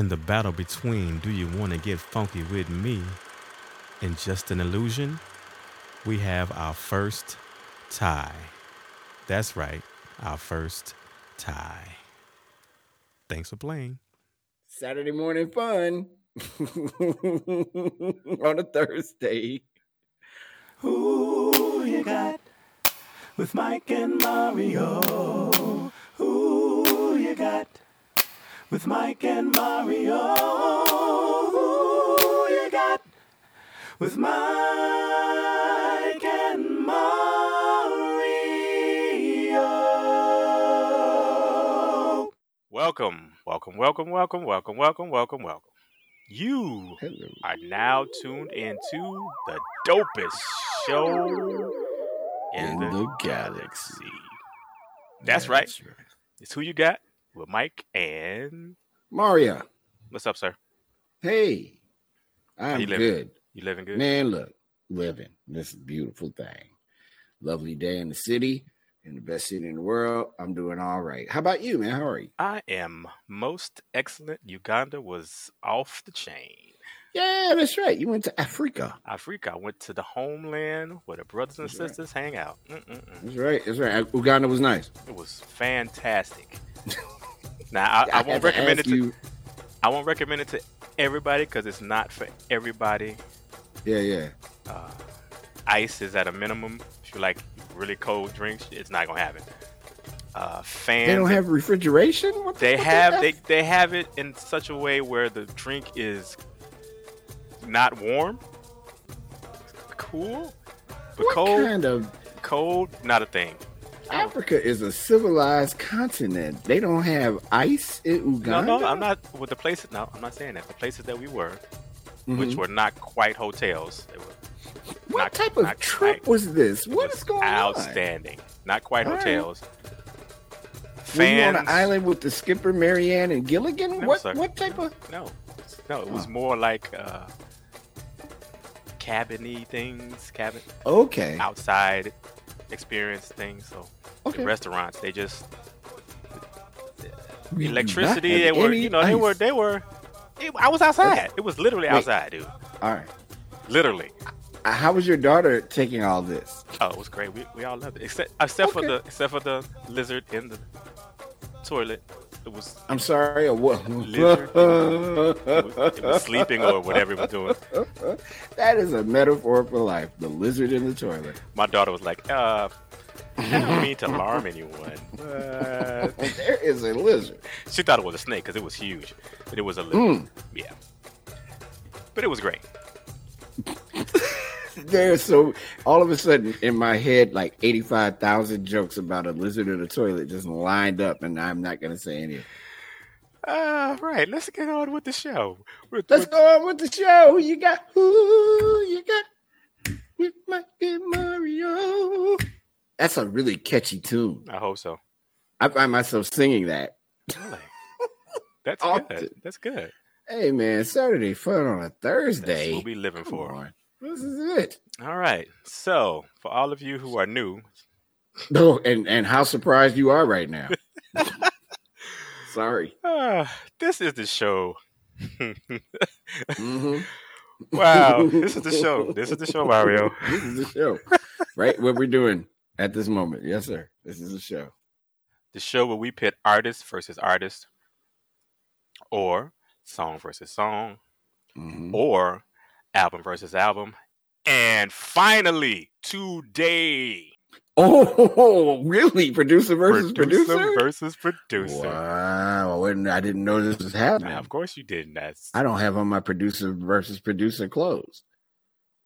In the battle between Do You Want to Get Funky with Me and Just an Illusion, we have our first tie. That's right, our first tie. Thanks for playing. Saturday morning fun on a Thursday. Who you got with Mike and Mario? With Mike and Mario? Who you got with Mike and Mario? Welcome, welcome, welcome, welcome, welcome, welcome, welcome, welcome. You Hello. are now tuned into the dopest show in, the, the galaxy. That's right. It's who you got with Mike and Mario. what's up, sir? Hey, I'm you good. You living good? Man, look, living. This beautiful thing. Lovely day in the city, in the best city in the world. I'm doing all right. How about you, man? How are you? I am most excellent. Uganda was off the chain. Yeah, that's right. You went to Africa. Africa, I went to the homeland where the brothers and That's right. sisters hang out. Mm-mm-mm. That's right. That's right. Uganda was nice. It was fantastic. now I, I had won't recommend it to you. I won't recommend it to everybody because it's not for everybody. Yeah, yeah. Uh, ice is at a minimum. If you like really cold drinks, it's not gonna happen. Uh, fans, They don't have refrigeration. What the they fuck have they they have it in such a way where the drink is not warm, cool, but What cold, kind of cold, not a thing. Africa is a civilized continent. They don't have ice in Uganda. no, no, I'm not with the places. No, I'm not saying that. The places that we were, Mhm. which were not quite hotels, they were What not- type of trip quite. was this? What is going outstanding. Not quite All right. hotels. on? Were you on an island with the skipper Mary Ann and Gilligan? No, what sir. what type of? No, no, it was Oh. more like uh, cabiny things, cabin Okay, outside experience things. So okay. the restaurants, they just We electricity. They were, you know, they were, they were. It, I was outside. It was literally Wait. outside, dude. All right. Literally. Uh, How was your daughter taking all this? Oh, it was great. We, we all loved it, except except for the except for the lizard in the toilet. It was I'm sorry. Or what? Lizard. it was, it was sleeping or whatever it was doing. that is a metaphor for life. The lizard in the toilet. My daughter was like, "Uh, I don't mean to alarm anyone." But there is a lizard. she thought it was a snake because it was huge, but it was a lizard. Mm. Yeah, but it was great. There's so all of a sudden in my head, like 85,000 jokes about a lizard in the toilet just lined up, and I'm not going to say any. it. Uh, right. Let's get on with the show. With- Let's with- go on with the show. You got? Who you got? With my Mario. That's a really catchy tune. I hope so. I find myself singing that. Really? That's good. That's good. Hey man, Saturday fun on a That's Thursday. what we living Come for. on. This is it. All right. So, for all of you who are new, No, and and how surprised you are right now. Sorry. uh, this is the show. Mhm. wow, this is the show. This is the show, Mario. this is the show. Right? What we're doing at this moment. Yes, sir. This is the show. The show where we pit artist versus artist, or song versus song, Mhm. or album versus album, and finally today, Oh, really? Producer versus producer? versus producer. Wow. I didn't know this was happening. Now, of course you didn't. That's I don't have on my producer versus producer clothes.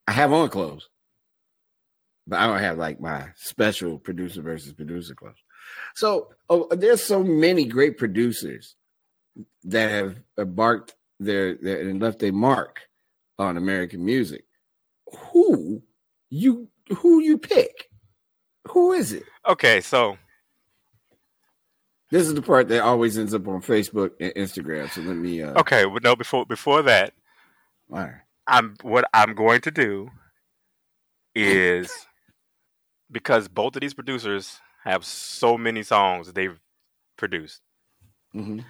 I have on clothes, but I don't have like my special producer versus producer clothes. So oh, there's so many great producers that have embarked their, their and left a mark on American music. Who you who you pick? Who is it? okay. So This is the part that always ends up on Facebook and Instagram. So let me. Uh, okay, but no. Before before that, All right. I'm what I'm going to do is because both of these producers have so many songs they've produced. hmm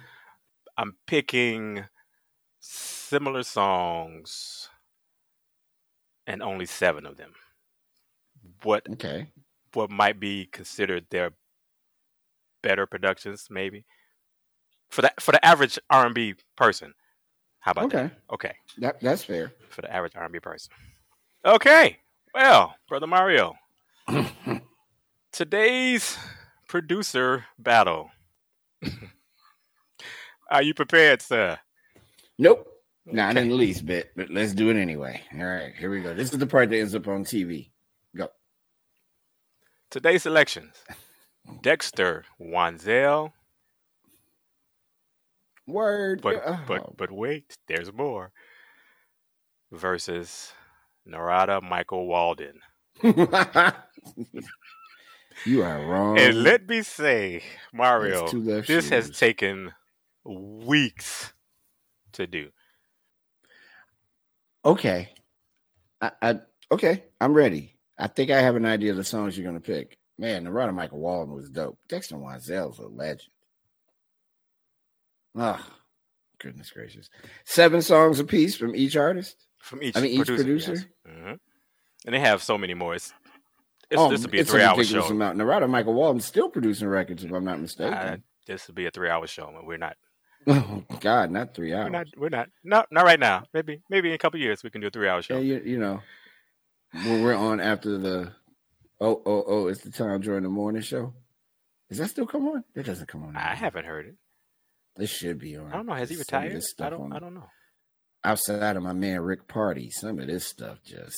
I'm picking similar songs and only seven of them. What Okay. what might be considered their better productions, maybe for the for the average R and B person. How about Okay. that? Okay, That that's fair. for the average R and B person. Okay, well, brother Mario, today's producer battle. Are you prepared, sir? Nope. Not Okay. in the least bit, but let's do it anyway. All right, here we go. This is the part that ends up on TV. Go. Today's selections: Dexter Wansel, Word. but Oh. but but wait, there's more. Versus Narada Michael Walden. you are wrong. And let me say, Mario, That's two left this has taken weeks to do. Okay. I, I okay. I'm ready. I think I have an idea of the songs you're gonna pick. Man, Narada Michael Walden was dope. Dexter Wansel's a legend. Oh, goodness gracious. Seven songs apiece from each artist. From each, I mean, each producer. producer? Mhm. And they have so many more. It's, it's oh, this would be a it's three hour show. amount. Narada Michael Walden's still producing records, if I'm not mistaken. Uh, this would be a three hour show, but we're not. oh God, not three hours. We're not. We're not. No, not right now. Maybe maybe in a couple years we can do a three hour show. Yeah, you, you know, when we're on after the oh oh oh, it's the time during the morning show. Does that still come on? It doesn't come on. I anymore. haven't heard it. It should be on. I don't know. Has he retired? this I don't. I don't know. Outside of my man Rick Party, some of this stuff just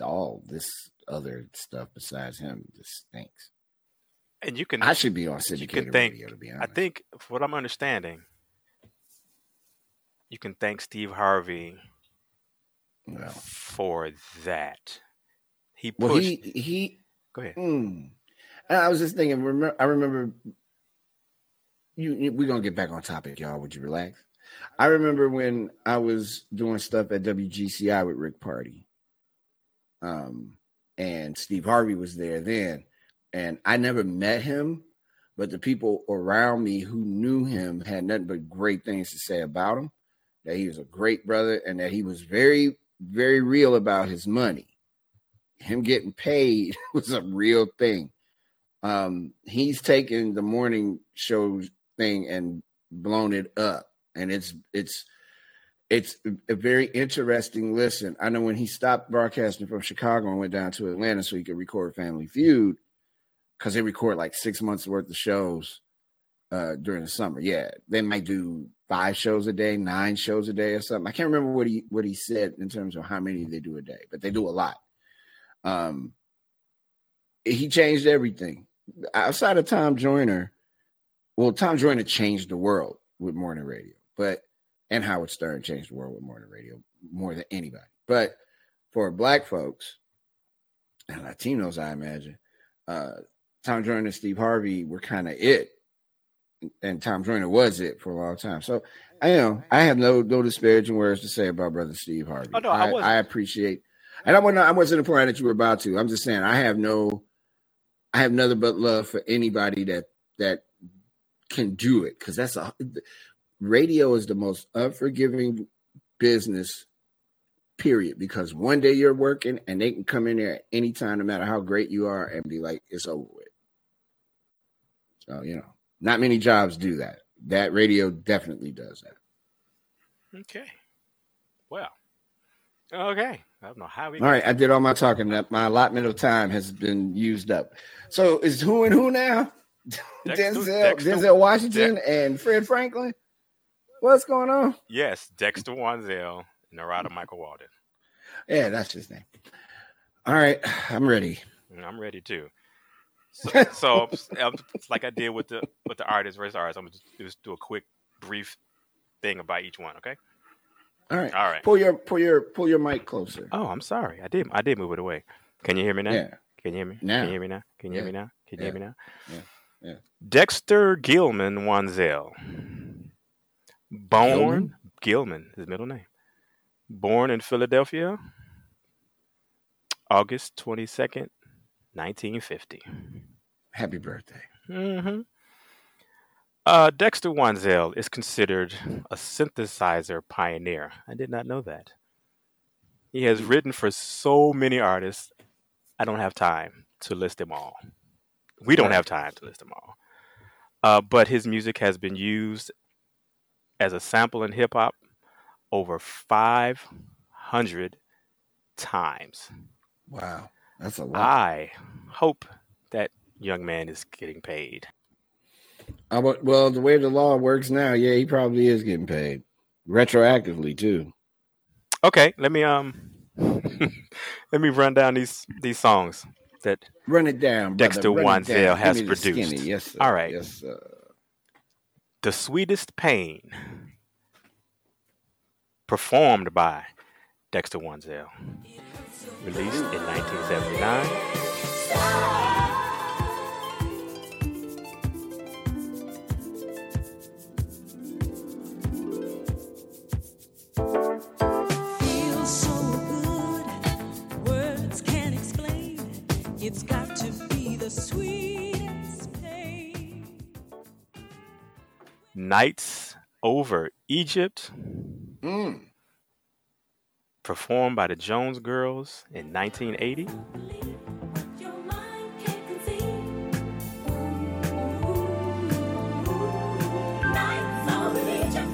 all this other stuff besides him just stinks. And you can. I should be on syndicated thank- radio to be honest, I think what I'm understanding, you can thank Steve Harvey well, for that. He pushed. well, he he Go ahead. Mm. And I was just thinking. Remember, I remember. You, you, we're gonna get back on topic, y'all. Would you relax? I remember when I was doing stuff at WGCI with Rick Party, um, and Steve Harvey was there then, and I never met him, but the people around me who knew him had nothing but great things to say about him. That he was a great brother, and that he was very, very real about his money him getting paid was a real thing. Um, he's taken the morning show thing and blown it up, and it's it's it's a very interesting listen. I know when he stopped broadcasting from Chicago and went down to Atlanta so he could record Family Feud, because they record like six months worth of shows uh, during the summer. Yeah, they might do five shows a day, nine shows a day, or something. I can't remember what he what he said in terms of how many they do a day, but they do a lot. Um he changed everything. Outside of tom joyner well tom joyner changed the world with morning radio but and howard stern changed the world with morning radio more than anybody. But for black folks and latinos i imagine uh tom joyner and steve harvey were kind of it and tom joyner was it for a long time so i you know i have no no disparaging words to say about brother steve harvey Oh, no, I I. I appreciate and I wasn't, I wasn't implying that you were about to. I'm just saying I have no, I have nothing but love for anybody that that can do it because that's a radio is the most unforgiving business. Period. Because one day you're working and they can come in there at any time, no matter how great you are, and be like, "It's over with." So you know, not many jobs do that. That radio definitely does that. Okay. Well. Okay. I don't know how we. All right, I did all my talking. That my allotment of time has been used up. So is who and who now? Dexter- Denzel, Dexter- Denzel Washington, and Fred Franklin. What's going on? Yes, Dexter Wansel and Narada Michael Walden. Yeah, that's his name. All right, I'm ready. I'm ready too. So, so um, like I did with the with the artist versus artist, I'm gonna just, just do a quick, brief thing about each one. Okay. All right, All right. pull your pull your pull your mic closer. Oh, I'm sorry. I did. I did move it away. Can you hear me now? Yeah, Can you hear me? Now. Can you hear me now? Can you hear me now? Can you Yeah. hear me now? Yeah. Yeah. Dexter Gilman Wansel. Born Gilman, his middle name. Born in Philadelphia, August twenty second, nineteen fifty. happy birthday. Mm-hmm. Uh, Dexter Wansel is considered a synthesizer pioneer. I did not know that. He has written for so many artists. I don't have time to list them all. We don't have time to list them all. Uh, but his music has been used as a sample in hip hop over 500 times. Wow, that's a lot. I hope that young man is getting paid. About- well, the way the law works now, yeah, he probably is getting paid retroactively too. Okay, let me um let me run down these these songs that Run it down. Dexter Run it Wansel down. Give has produced. skinny. Yes, sir. All right. Yes, sir. The Sweetest Pain performed by Dexter Wansel. Released in 1979. Feels so good, words can't explain. It's got to be the sweetest pain. Nights Over Egypt Mm. Performed by the Jones Girls in 1980. Your mind can't conceive. Nights over Egypt.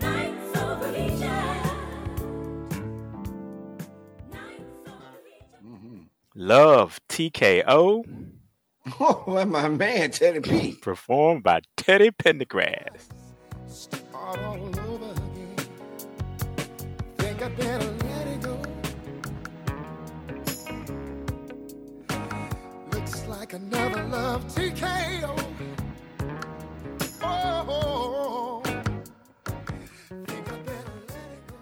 Nights over Egypt. Nights over Egypt. Mhm. Love TKO Oh, my man Teddy P. performed by Teddy Pendergrass. I better let it go. Looks like another love TKO. Oh, think I better let it go.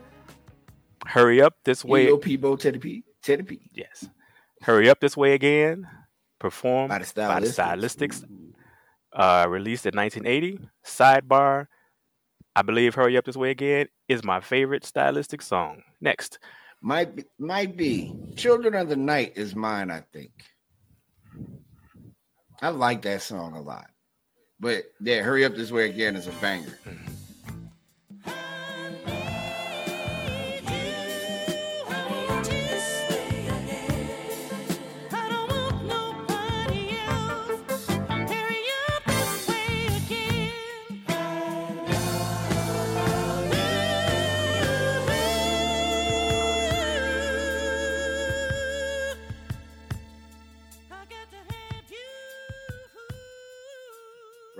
Hurry up this way. Ego Peebo, Teddy P. Teddy P. Yes. Hurry up this way again. Performed By the by the stylistics. Stylistics. Uh, released in 1980. Sidebar. I believe "Hurry Up This Way Again" is my favorite stylistic song. Next, Might be, might be. Children of the Night is mine, I think. I like that song a lot. But yeah, Hurry Up This Way Again is a banger. I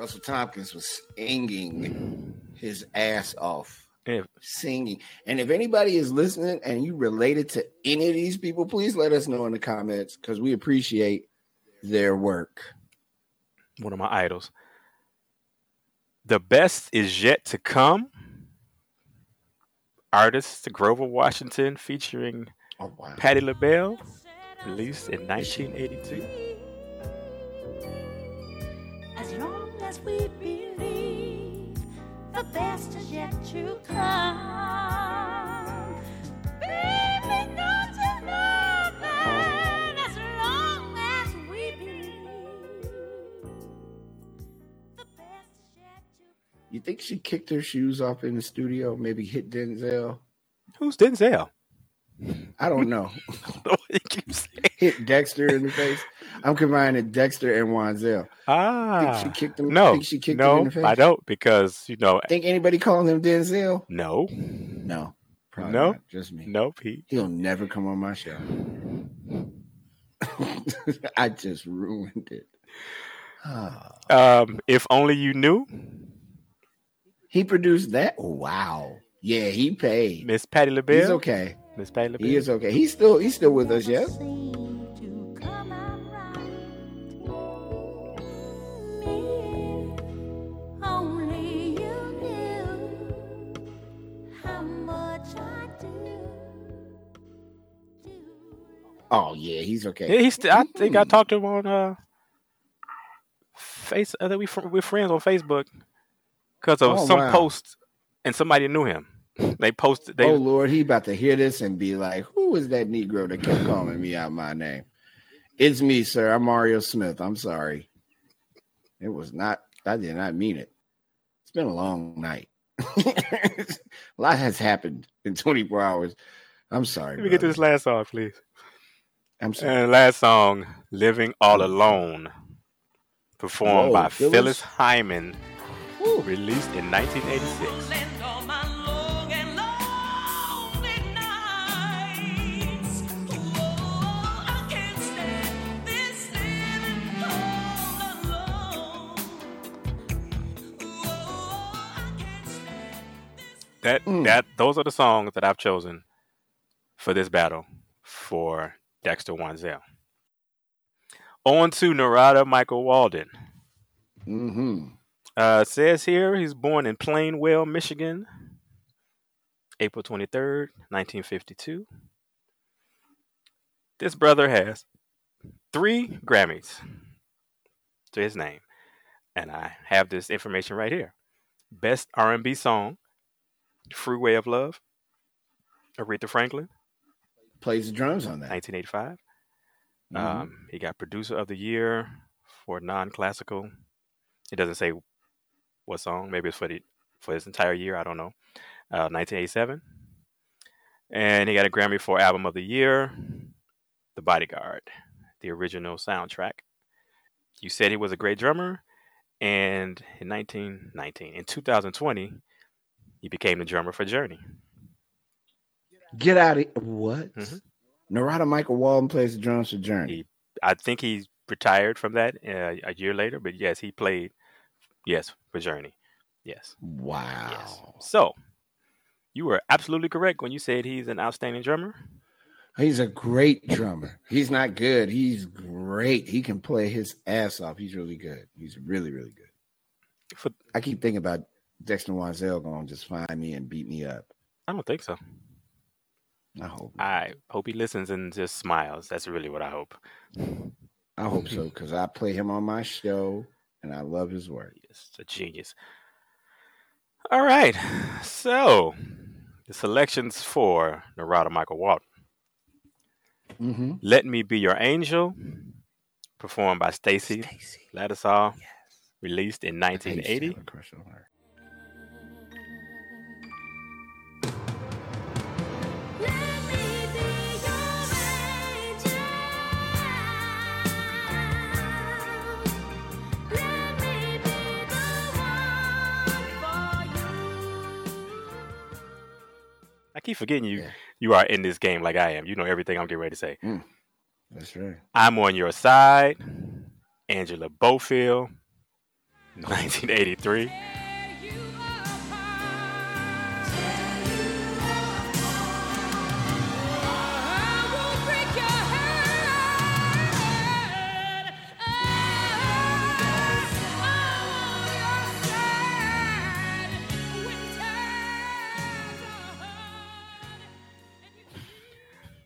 Russell Thompkins was singing his ass off. Singing. And if anybody is listening and you related to any of these people, please let us know in the comments because we appreciate their work. one of my idols. The best is yet to come. Artist The Grover Washington featuring Oh wow. Patti LaBelle, released in 1982. Long as we believe the best is yet to come. Baby, don't you know that as long as we believe the best is yet to You think she kicked her shoes off in the studio? Maybe hit Denzel? Who's Denzel? I don't know. The way you keep saying. hit Dexter in the face. I'm combining Dexter and Wansel. Ah, Think she kicked him? no, think she kicked him in the face? I don't because you know, Think anybody calling him Denzel? no, No. Probably No. not. Just me. nope. He He'll never come on my show. I just ruined it. Ah. um, if only you knew, he produced that? Wow. Yeah, he paid. Miss Patti He's okay. Miss Patti LaBelle. He is okay. He's still he's still with us, yes? Oh yeah, he's Yeah, okay. he's. St- I think I Hmm. talked to him on uh, face. I think we fr- we're friends on Facebook because of Oh, some wow. post, and somebody knew him. They posted. They oh Lord, he about to hear this and be like, "Who is that Negro that kept calling me out my name?" It's me, sir. I'm Mario Smith. I'm sorry. It was not. I did not mean it. It's been a long night. a lot has happened in 24 hours. I'm sorry. Let me get to this last song, please. I'm sorry. And last song, Living All Alone, performed Whoa, by Phyllis? Phyllis Hyman, Woo. released in 1986. Lend all my long and lonely nights. Oh, I can't stand this living all alone. Oh, I can't stand this. That Mm. that those are the songs that I've chosen for this battle for Dexter Wansel. On to Narada Michael Walden. Mm-hmm. Uh, says here he's born in Plainwell, Michigan, April 23rd, 1952. This brother has three Grammys to his name, and I have this information right here: Best R&B Song, "Freeway of Love," Aretha Franklin, Plays the drums on that. 1985. Mhm. Um, he got Producer of the Year for non-classical. It doesn't say what song. Maybe it's for the for his entire year. I don't know. Uh, 1987, and he got a Grammy for Album of the Year, The Bodyguard, the original soundtrack. You said he was a great drummer, and in 1919, in 2020, he became the drummer for Journey. Get out of what? Mhm. Narada Michael Walden plays the drums for Journey. He, I think he retired from that uh, a year later, but yes, he played. Yes, for Journey. Yes. wow. Yes. So, you were absolutely correct when you said he's an outstanding drummer. He's a great drummer. He's not good. He's great. He can play his ass off. He's really good. He's really, really good. For, I keep thinking about Dexter Wansel going to just find me and beat me up. I don't think so. I hope. I hope he listens and just smiles. That's really what I hope. I hope so because I play him on my show and I love his work. Yes, a genius. All right. So, the selections for Narada Michael Walden. Mm-hmm. Let Me Be Your Angel, performed by Stacy Lattisaw, released in 1980. Keep forgetting you. Yeah. You are in this game like I am. You know everything I'm getting ready to say. Mm. That's right. I'm on your side. Angela Bofill, 1983.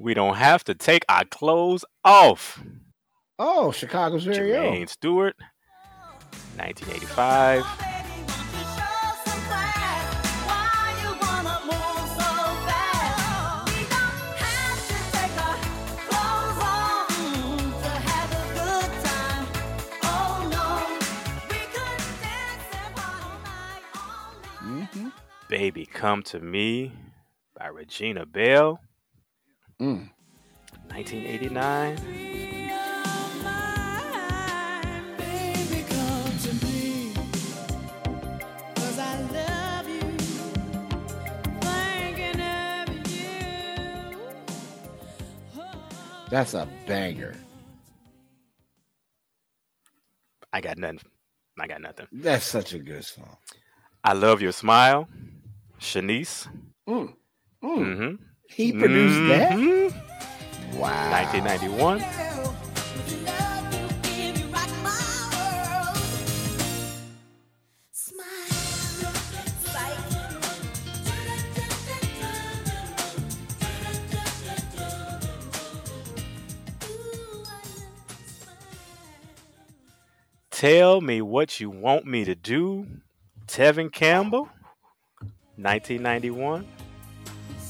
We don't have to take our clothes off. Oh, Chicago's very own. Jermaine Stewart, 1985. Mm-hmm. Baby Come to Me by Regina Belle, Mm. 1989. Baby, come to me, 'cause I love you, thinking of you. That's a banger. I got nothing. I got nothing. That's such a good song. I Love Your Smile, Shanice. Mm. Mm. Mm-hmm. He produced that? Mhm. Wow. 1991. Tell Me What You Want Me to Do, Tevin Campbell, 1991.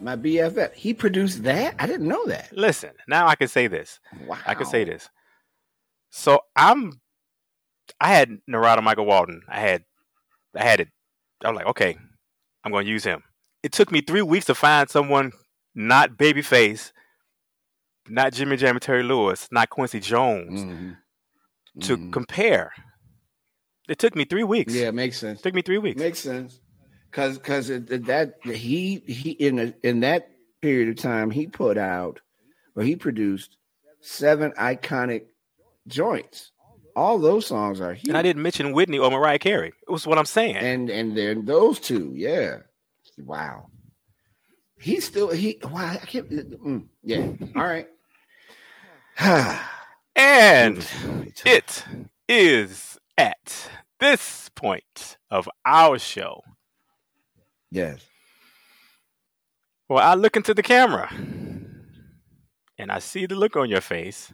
My BFF. He produced that? I didn't know that. Listen, now I can say this. Wow. I can say this. So I'm I had Narada Michael Walden. I had I had it. I was like, okay, I'm gonna use him. It took me three weeks to find someone not babyface, not Jimmy Jam and Terry Lewis, not Quincy Jones Mhm. to Mhm. compare. It took me three weeks. Yeah, makes sense. It took me three weeks. Makes sense. Cause cause it, it- that he he in a, in that period of time he put out or he produced seven iconic joints. All those songs are huge. and I didn't mention Whitney or Mariah Carey. It was what I'm saying. and and then those two, yeah. Wow. He's still he wow, I can't mm, yeah. All right. And it is at this point of our show yes. Well, I look into the camera and I see the look on your face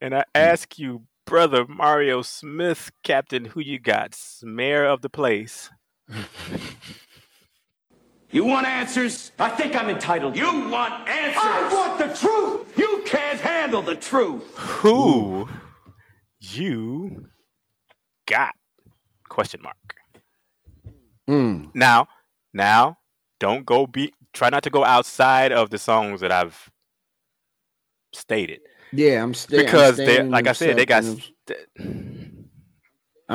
and I ask you, brother Mario Smith, Captain, who you got? Mayor of the place. You want answers? I think I'm entitled. You want answers? I want the truth. You can't handle the truth. Who you got? Question mark. Mm. Now, now, don't go be try not to go outside of the songs that I've stated Yeah, I'm staying because they, like I said, they got. I'm st-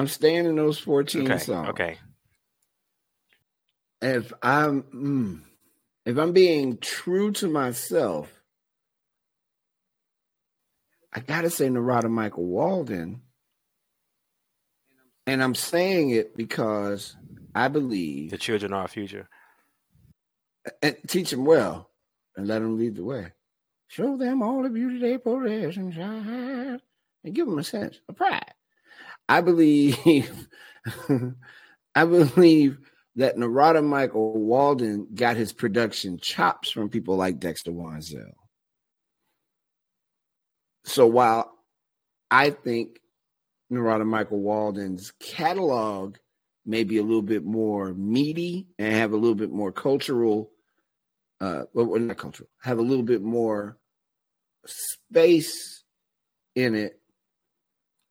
staying in those 14 okay, songs. okay. if I'm mm, if I'm being true to myself, I gotta say Narada Michael Walden. And I'm saying it because I believe The children are our future. and teach them well and let them lead the way. Show them all the beauty they possess and give them a sense of pride. I believe, I believe that Narada Michael Walden got his production chops from people like Dexter Wansel. So while I think Narada Michael Walden's catalog may be a little bit more meaty and have a little bit more cultural uh well not cultural have a little bit more space in it.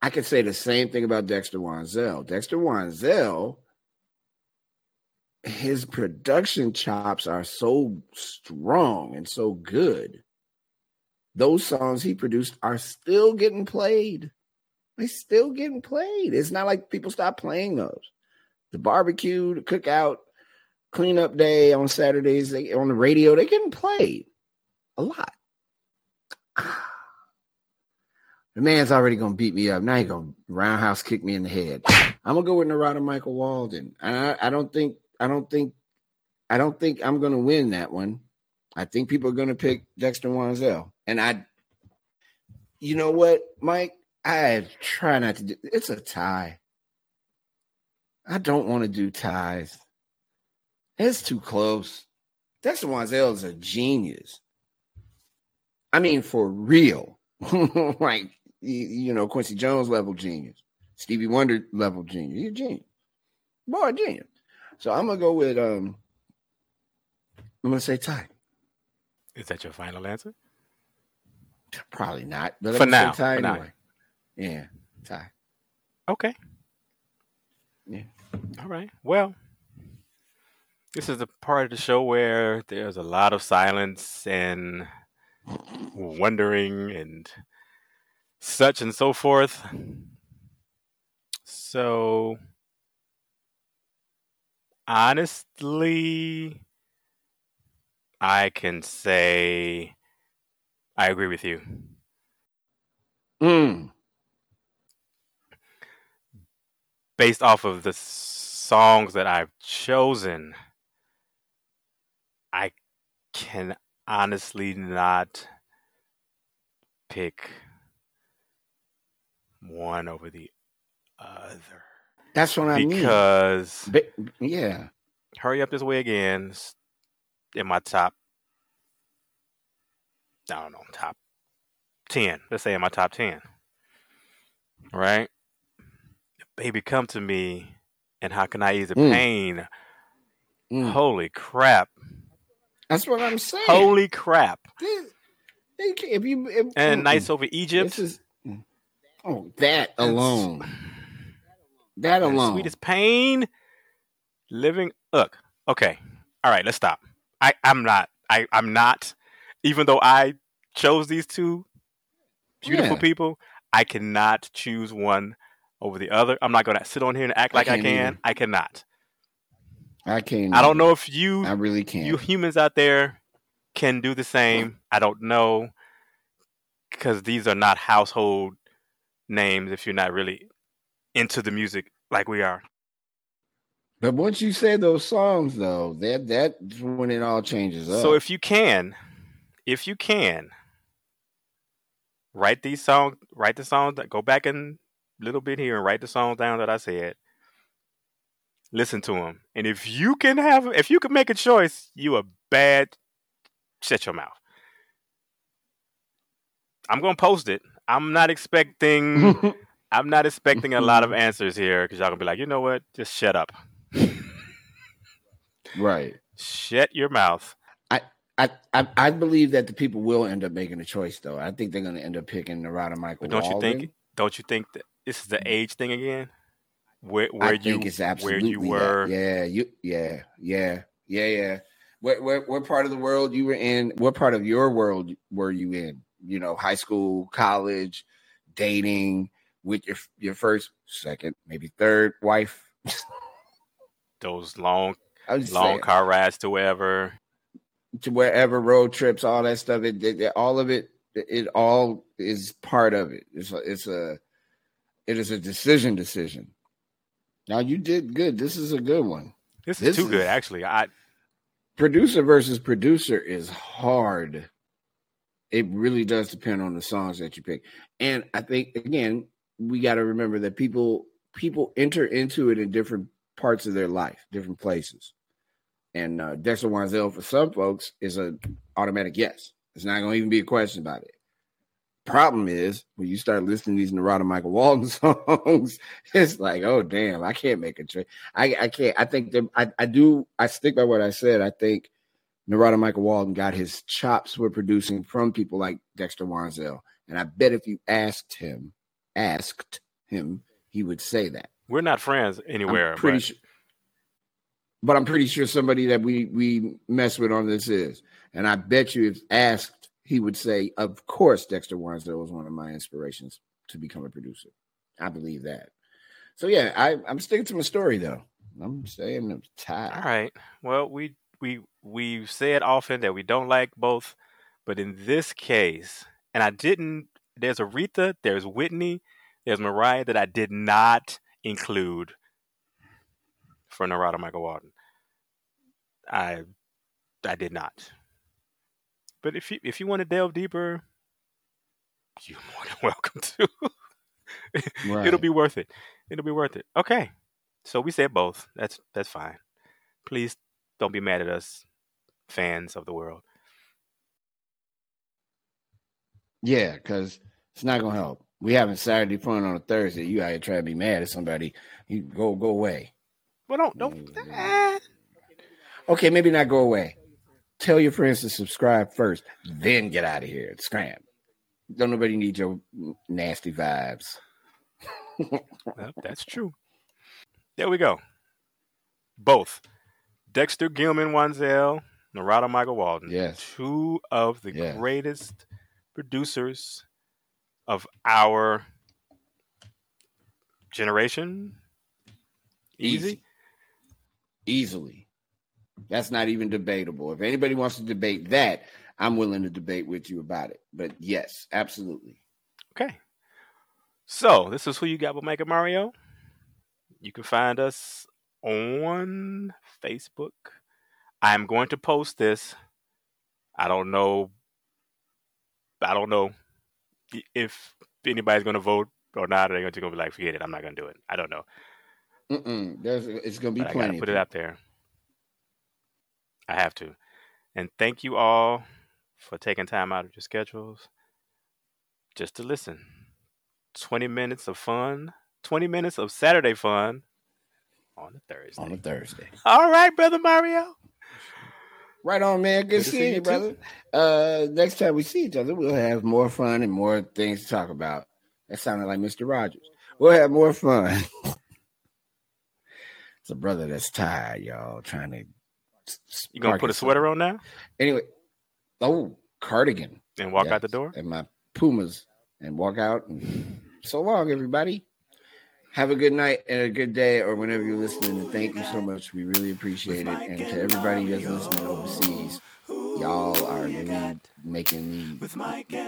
I could say the same thing about dexter wansel. Dexter wansel his production chops are so strong and so good. Those songs he produced are still getting played. They still getting played. It's not like people stop playing those the barbecue the cookout cleanup day on Saturdays they, on the radio. They getting played a lot. The man's already gonna beat me up. Now he gonna roundhouse kick me in the head. I'm gonna go with Narada Michael Walden. I, I don't think I don't think I don't think I'm gonna win that one. I think people are gonna pick Dexter Wansel. And I you know what, Mike? I try not to do it's a tie. I don't want to do ties. It's too close. Dexter Wansel is a genius. I mean, for real. like, you, know, Quincy Jones level genius, Stevie Wonder level genius. He's a genius. Boy, a genius. So I'm going to go with, um, I'm going to say tie. Is that your final answer? Probably not. But For now, for now. Yeah, tie. Okay. Yeah. All right. Well, this is the part of the show where there's a lot of silence and wondering and such and so forth. So, honestly, I can say I agree with you. Mm. Based off of the songs that I've chosen, I can honestly not pick one over the other That's what I mean. because yeah. Hurry Up This Way Again in my top, I don't know, top 10. Let's say in my top 10. Right? Baby Come to Me and How Can I Ease the Mm. Pain? Mm. Holy crap. That's what I'm saying. Holy crap. This- if you if, And mm-mm. Nights Over Egypt. This is oh that alone. That alone. Sweetest Pain. Living. Look. Okay. All right. Let's stop. I, I'm not. I, I'm not. Even though I chose these two beautiful Yeah. people, I cannot choose one over the other. I'm not going to sit on here and act like I, can't can. either. I cannot. I can't. I don't know if you I really can't. you humans out there can do the same. I don't know because these are not household names if you're not really into the music like we are. but once you say those songs, though, that that's when it all changes up. So if you can, if you can, write these songs, write the songs that go back in a little bit here and write the songs down that I said. Listen to them, and if you can have, if you can make a choice, you a bad. Shut your mouth. I'm gonna post it. I'm not expecting. I'm not expecting a lot of answers here because y'all gonna be like, you know what? Just shut up. right. Shut your mouth. I, I I believe that the people will end up making a choice, though. I think they're going to end up picking Narada Michael. But don't you think? Don't you think that this is the age thing again? Where where I you think it's where you that. were? Yeah, you. Yeah, yeah, yeah, yeah. What, what what part of the world you were in? What part of your world were you in? You know, high school, college, dating with your your first, second, maybe third wife. Those long I was just long saying, car rides to wherever. to wherever road trips, all that stuff. It, it- it- all of it, it all is part of it. It's a, it's a, it is a decision. Decision. Now you did good. This is a good one. This is This too good, actually. I producer versus producer is hard. It really does depend on the songs that you pick. And I think again, we got to remember that people people enter into it in different parts of their life, different places. And uh, Dexter Wansel for some folks is a automatic yes. It's not going to even be a question about it. Problem is when you start listening to these Narada Michael Walden songs, it's like, oh damn, I can't make a choice. I, I can't. I think that I, I do. I stick by what I said. I think Narada Michael Walden got his chops with producing from people like Dexter Wansel, and I bet if you asked him, asked him, he would say that. we're not friends anywhere. I'm pretty but sure, but I'm pretty sure somebody that we we mess with on this is, and I bet you if asked, he would say, "Of course, Dexter Wansel was one of my inspirations to become a producer." I believe that. So yeah, I, I'm sticking to my story though. I'm saying it's tied. All right. Well, we we we've said often that we don't like both, but in this case, and I didn't. There's Aretha, there's Whitney, there's Mariah that I did not include for Narada Michael Walden. I I did not. But if you if you want to delve deeper, you're more than welcome to. Right. It'll be worth it. It'll be worth it. Okay. So we said both. That's that's fine. Please don't be mad at us, fans of the world. Yeah, because it's not gonna help. We having Saturday fun on a Thursday. You out here trying to be mad at somebody. You go go away. Well, don't don't. Mm. eh. Okay, maybe not go away. Tell your friends to subscribe first, then get out of here. Scram. Don't nobody need your nasty vibes. Well, that's true. There we go. Both Dexter Gilman Wansel, Narada Michael Walden. Yes. Two of the Yes. greatest producers of our generation. Easy. Easily. That's not even debatable. If anybody wants to debate that, I'm willing to debate with you about it. But yes, absolutely. Okay. So this is who you got with Mike and Mario. You can find us on Facebook. I'm going to post this. I don't know. I don't know if anybody's gonna vote or not, they're gonna be like, forget it, I'm not gonna do it. I don't know. Mm-mm. There's it's gonna be But I gotta plenty. put it out there. I have to. And thank you all for taking time out of your schedules just to listen. 20 minutes of fun, 20 minutes of Saturday fun on a Thursday. on a Thursday. all right, brother Mario. Right on, man. Good, Good to see seeing you you, brother. Uh, next time we see each other, we'll have more fun and more things to talk about. That sounded like Mr. Rogers. We'll have more fun. it's a brother that's tired, y'all, trying to. You gonna put a sweater on now Anyway, oh, cardigan. and walk out the door? And my Pumas and walk out. And so long, everybody. Have a good night and a good day, or whenever you're listening. And thank you so much. We really appreciate it. And to everybody that's listening overseas, y'all are really making me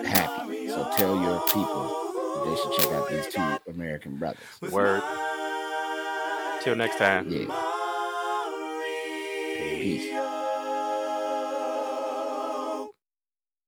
happy. So tell your people that they should check out these two American brothers. Word. Till next time. Yeah. Peace.